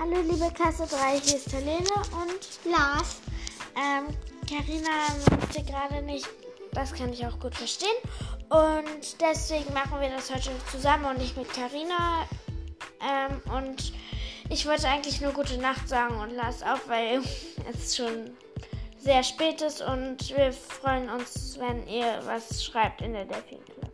Hallo liebe Klasse 3, hier ist Helene und Lars. ähm, Carina möchte gerade nicht, das kann ich auch gut verstehen. Und deswegen machen wir das heute zusammen und nicht mit Carina. Ähm, und ich wollte eigentlich nur gute Nacht sagen und Lars auch, weil es schon sehr spät ist und wir freuen uns, wenn ihr was schreibt in der Delfin-Klasse.